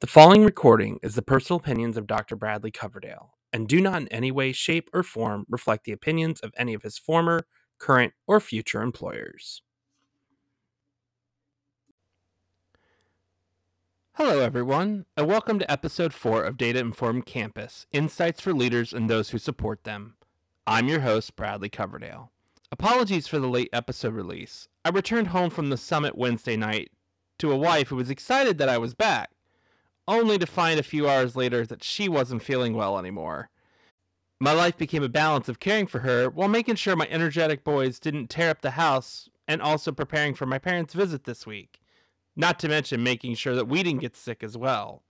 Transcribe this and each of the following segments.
The following recording is the personal opinions of Dr. Bradley Coverdale and do not in any way, shape, or form reflect the opinions of any of his former, current, or future employers. Hello, everyone, and welcome to episode 4 of Data Informed Campus Insights for Leaders and Those Who Support Them. I'm your host, Bradley Coverdale. Apologies for the late episode release. I returned home from the summit Wednesday night to a wife who was excited that I was back only to find a few hours later that she wasn't feeling well anymore. My life became a balance of caring for her while making sure my energetic boys didn't tear up the house and also preparing for my parents' visit this week. Not to mention making sure that we didn't get sick as well.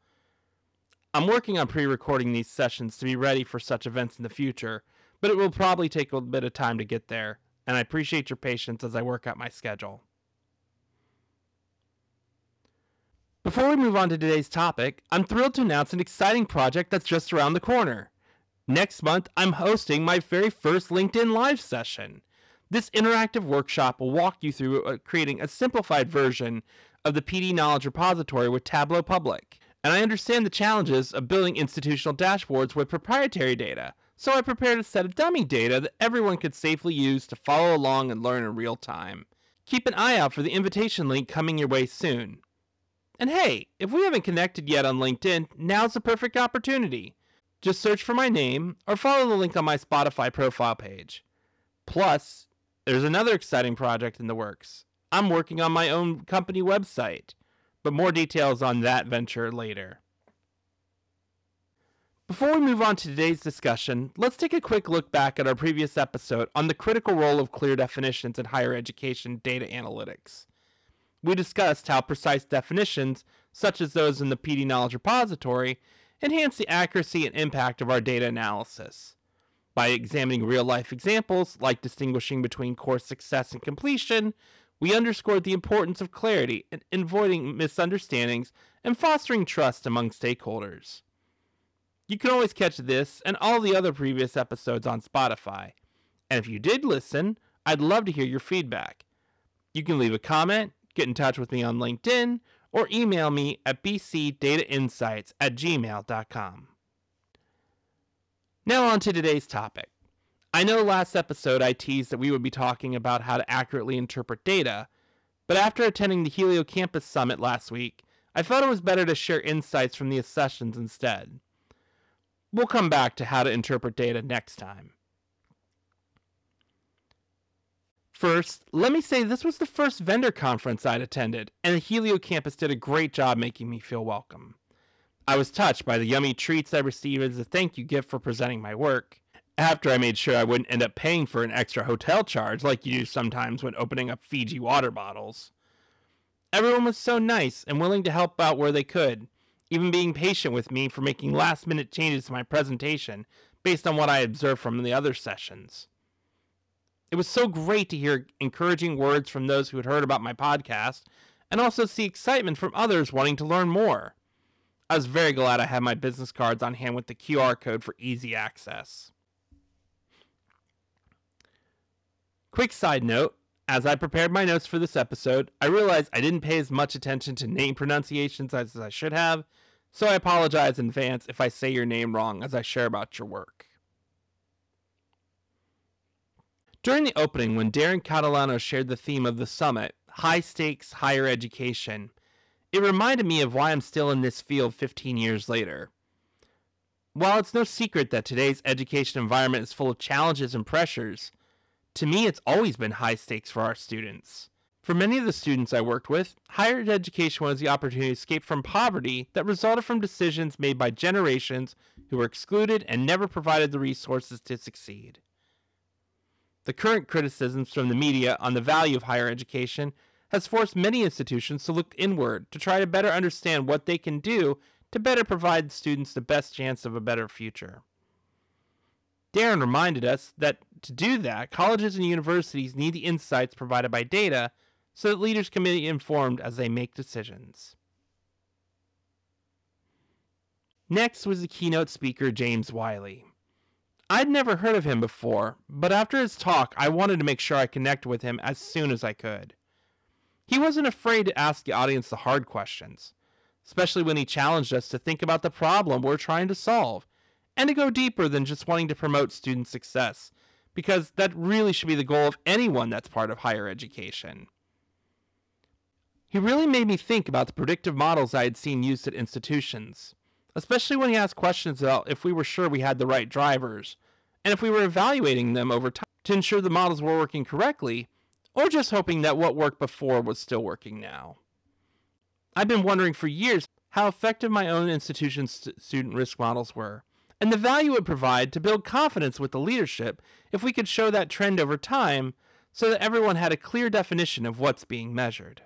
I'm working on pre recording these sessions to be ready for such events in the future, but it will probably take a bit of time to get there, and I appreciate your patience as I work out my schedule. Before we move on to today's topic, I'm thrilled to announce an exciting project that's just around the corner. Next month, I'm hosting my very first LinkedIn Live session. This interactive workshop will walk you through uh, creating a simplified version of the PD Knowledge Repository with Tableau Public. And I understand the challenges of building institutional dashboards with proprietary data, so I prepared a set of dummy data that everyone could safely use to follow along and learn in real time. Keep an eye out for the invitation link coming your way soon. And hey, if we haven't connected yet on LinkedIn, now's the perfect opportunity. Just search for my name or follow the link on my Spotify profile page. Plus, there's another exciting project in the works. I'm working on my own company website, but more details on that venture later. Before we move on to today's discussion, let's take a quick look back at our previous episode on the critical role of clear definitions in higher education data analytics we discussed how precise definitions, such as those in the PD Knowledge Repository, enhance the accuracy and impact of our data analysis. By examining real life examples, like distinguishing between course success and completion, we underscored the importance of clarity in avoiding misunderstandings and fostering trust among stakeholders. You can always catch this and all the other previous episodes on Spotify. And if you did listen, I'd love to hear your feedback. You can leave a comment, get in touch with me on LinkedIn, or email me at bcdatainsights at gmail.com. Now, on to today's topic. I know last episode I teased that we would be talking about how to accurately interpret data, but after attending the HelioCampus Summit last week, I felt it was better to share insights from the sessions instead. We'll come back to how to interpret data next time. First, let me say this was the first vendor conference I'd attended, and the HelioCampus did a great job making me feel welcome. I was touched by the yummy treats I received as a thank you gift for presenting my work. After I made sure I wouldn't end up paying for an extra hotel charge like you do sometimes when opening up Fiji water bottles. Everyone was so nice and willing to help out where they could, even being patient with me for making last minute changes to my presentation based on what I observed from the other sessions. It was so great to hear encouraging words from those who had heard about my podcast and also see excitement from others wanting to learn more. I was very glad I had my business cards on hand with the QR code for easy access. Quick side note as I prepared my notes for this episode, I realized I didn't pay as much attention to name pronunciations as I should have, so I apologize in advance if I say your name wrong as I share about your work. During the opening, when Darren Catalano shared the theme of the summit, high stakes higher education, it reminded me of why I'm still in this field 15 years later. While it's no secret that today's education environment is full of challenges and pressures, to me it's always been high stakes for our students. For many of the students I worked with, higher education was the opportunity to escape from poverty that resulted from decisions made by generations who were excluded and never provided the resources to succeed. The current criticisms from the media on the value of higher education has forced many institutions to look inward to try to better understand what they can do to better provide students the best chance of a better future. Darren reminded us that to do that, colleges and universities need the insights provided by data so that leaders can be informed as they make decisions. Next was the keynote speaker, James Wiley. I'd never heard of him before, but after his talk, I wanted to make sure I connected with him as soon as I could. He wasn't afraid to ask the audience the hard questions, especially when he challenged us to think about the problem we're trying to solve and to go deeper than just wanting to promote student success, because that really should be the goal of anyone that's part of higher education. He really made me think about the predictive models I had seen used at institutions, especially when he asked questions about if we were sure we had the right drivers, and if we were evaluating them over time to ensure the models were working correctly, or just hoping that what worked before was still working now. I've been wondering for years how effective my own institution's st- student risk models were, and the value it provide to build confidence with the leadership if we could show that trend over time so that everyone had a clear definition of what's being measured.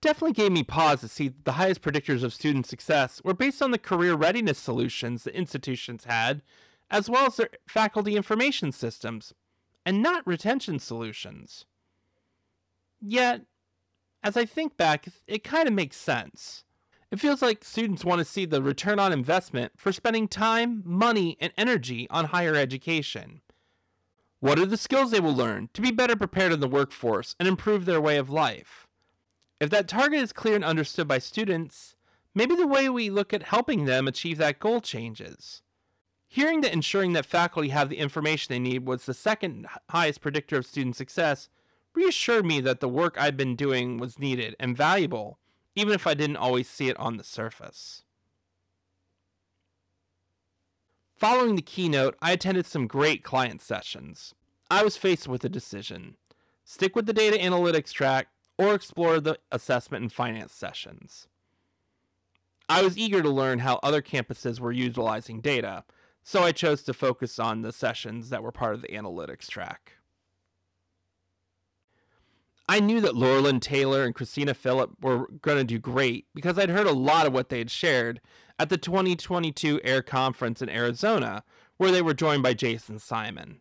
Definitely gave me pause to see that the highest predictors of student success were based on the career readiness solutions the institutions had, as well as their faculty information systems, and not retention solutions. Yet, as I think back, it kind of makes sense. It feels like students want to see the return on investment for spending time, money, and energy on higher education. What are the skills they will learn to be better prepared in the workforce and improve their way of life? If that target is clear and understood by students, maybe the way we look at helping them achieve that goal changes. Hearing that ensuring that faculty have the information they need was the second highest predictor of student success reassured me that the work I'd been doing was needed and valuable, even if I didn't always see it on the surface. Following the keynote, I attended some great client sessions. I was faced with a decision stick with the data analytics track or explore the assessment and finance sessions. I was eager to learn how other campuses were utilizing data, so I chose to focus on the sessions that were part of the analytics track. I knew that Laurelyn Taylor and Christina Phillip were going to do great because I'd heard a lot of what they had shared at the 2022 AIR conference in Arizona, where they were joined by Jason Simon.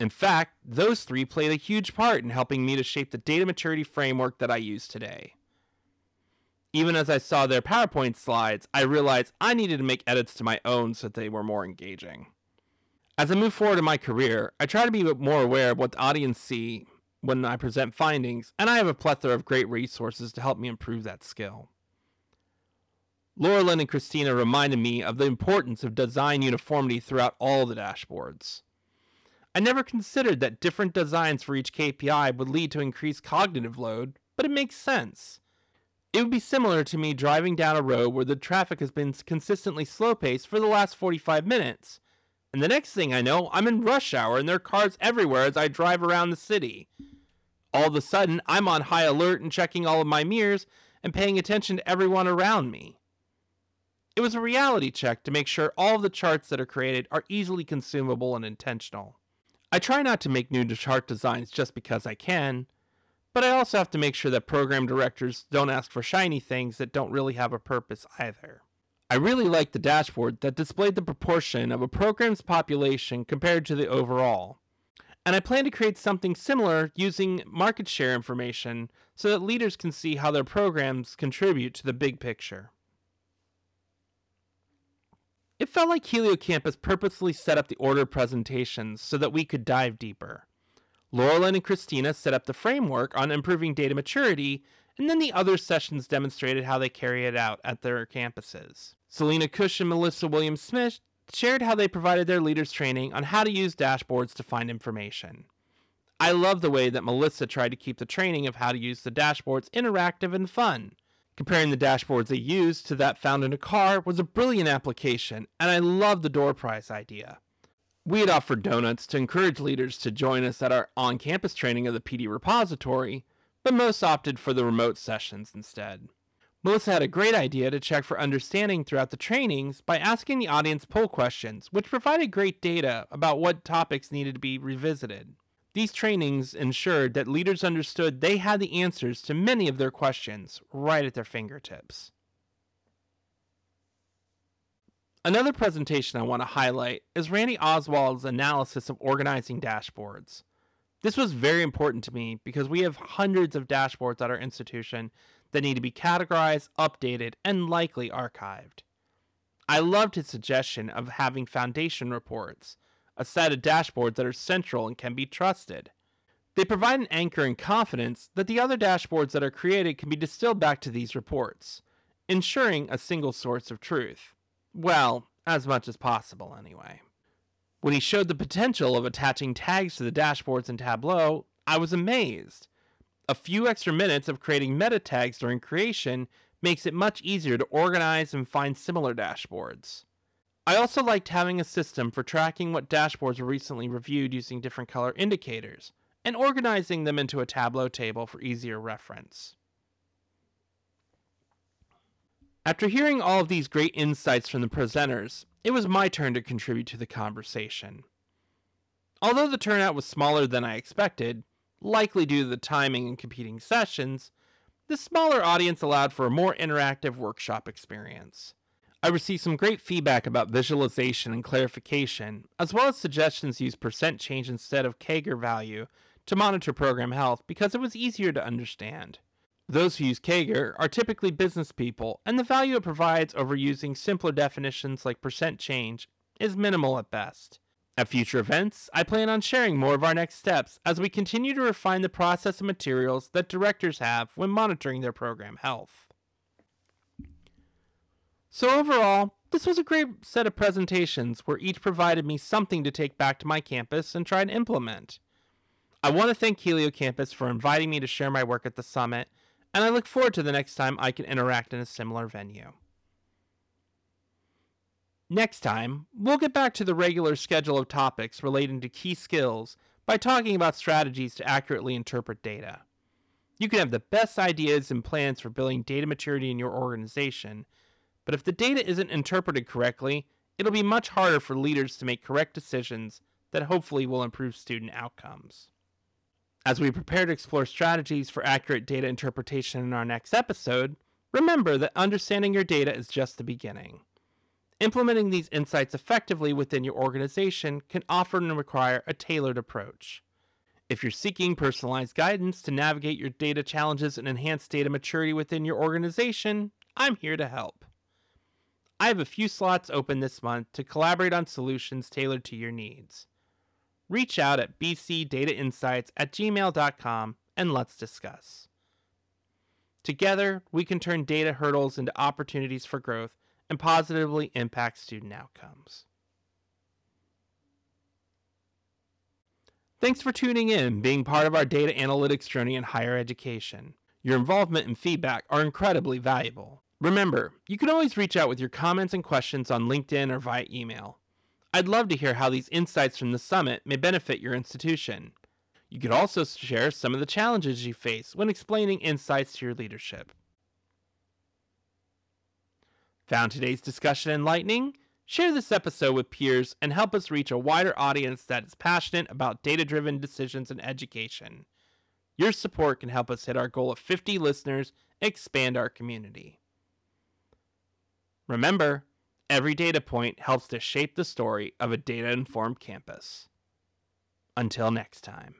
In fact, those three played a huge part in helping me to shape the data maturity framework that I use today. Even as I saw their PowerPoint slides, I realized I needed to make edits to my own so that they were more engaging. As I move forward in my career, I try to be more aware of what the audience see when I present findings, and I have a plethora of great resources to help me improve that skill. Laurelyn and Christina reminded me of the importance of design uniformity throughout all the dashboards. I never considered that different designs for each KPI would lead to increased cognitive load, but it makes sense. It would be similar to me driving down a road where the traffic has been consistently slow paced for the last 45 minutes, and the next thing I know, I'm in rush hour and there are cars everywhere as I drive around the city. All of a sudden, I'm on high alert and checking all of my mirrors and paying attention to everyone around me. It was a reality check to make sure all of the charts that are created are easily consumable and intentional. I try not to make new chart designs just because I can, but I also have to make sure that program directors don't ask for shiny things that don't really have a purpose either. I really liked the dashboard that displayed the proportion of a program's population compared to the overall. And I plan to create something similar using market share information so that leaders can see how their programs contribute to the big picture. It felt like HelioCampus purposely set up the order of presentations so that we could dive deeper. Laurelyn and Christina set up the framework on improving data maturity, and then the other sessions demonstrated how they carry it out at their campuses. Selena Cush and Melissa Williams Smith shared how they provided their leaders training on how to use dashboards to find information. I love the way that Melissa tried to keep the training of how to use the dashboards interactive and fun. Comparing the dashboards they used to that found in a car was a brilliant application, and I love the door prize idea. We had offered donuts to encourage leaders to join us at our on campus training of the PD repository, but most opted for the remote sessions instead. Melissa had a great idea to check for understanding throughout the trainings by asking the audience poll questions, which provided great data about what topics needed to be revisited. These trainings ensured that leaders understood they had the answers to many of their questions right at their fingertips. Another presentation I want to highlight is Randy Oswald's analysis of organizing dashboards. This was very important to me because we have hundreds of dashboards at our institution that need to be categorized, updated, and likely archived. I loved his suggestion of having foundation reports, a set of dashboards that are central and can be trusted. They provide an anchor and confidence that the other dashboards that are created can be distilled back to these reports, ensuring a single source of truth. Well, as much as possible, anyway. When he showed the potential of attaching tags to the dashboards in Tableau, I was amazed. A few extra minutes of creating meta tags during creation makes it much easier to organize and find similar dashboards. I also liked having a system for tracking what dashboards were recently reviewed using different color indicators and organizing them into a Tableau table for easier reference. After hearing all of these great insights from the presenters, it was my turn to contribute to the conversation. Although the turnout was smaller than I expected, likely due to the timing and competing sessions, the smaller audience allowed for a more interactive workshop experience. I received some great feedback about visualization and clarification, as well as suggestions to use percent change instead of CAGR value to monitor program health because it was easier to understand. Those who use CAGR are typically business people, and the value it provides over using simpler definitions like percent change is minimal at best. At future events, I plan on sharing more of our next steps as we continue to refine the process and materials that directors have when monitoring their program health. So, overall, this was a great set of presentations where each provided me something to take back to my campus and try to implement. I want to thank HelioCampus for inviting me to share my work at the summit, and I look forward to the next time I can interact in a similar venue. Next time, we'll get back to the regular schedule of topics relating to key skills by talking about strategies to accurately interpret data. You can have the best ideas and plans for building data maturity in your organization, but if the data isn't interpreted correctly, it'll be much harder for leaders to make correct decisions that hopefully will improve student outcomes. As we prepare to explore strategies for accurate data interpretation in our next episode, remember that understanding your data is just the beginning. Implementing these insights effectively within your organization can often require a tailored approach. If you're seeking personalized guidance to navigate your data challenges and enhance data maturity within your organization, I'm here to help. I have a few slots open this month to collaborate on solutions tailored to your needs. Reach out at bcdatainsights at gmail.com and let's discuss. Together, we can turn data hurdles into opportunities for growth and positively impact student outcomes. Thanks for tuning in, being part of our data analytics journey in higher education. Your involvement and feedback are incredibly valuable. Remember, you can always reach out with your comments and questions on LinkedIn or via email. I'd love to hear how these insights from the summit may benefit your institution. You could also share some of the challenges you face when explaining insights to your leadership. Found today's discussion enlightening? Share this episode with peers and help us reach a wider audience that is passionate about data driven decisions in education. Your support can help us hit our goal of 50 listeners and expand our community. Remember, every data point helps to shape the story of a data informed campus. Until next time.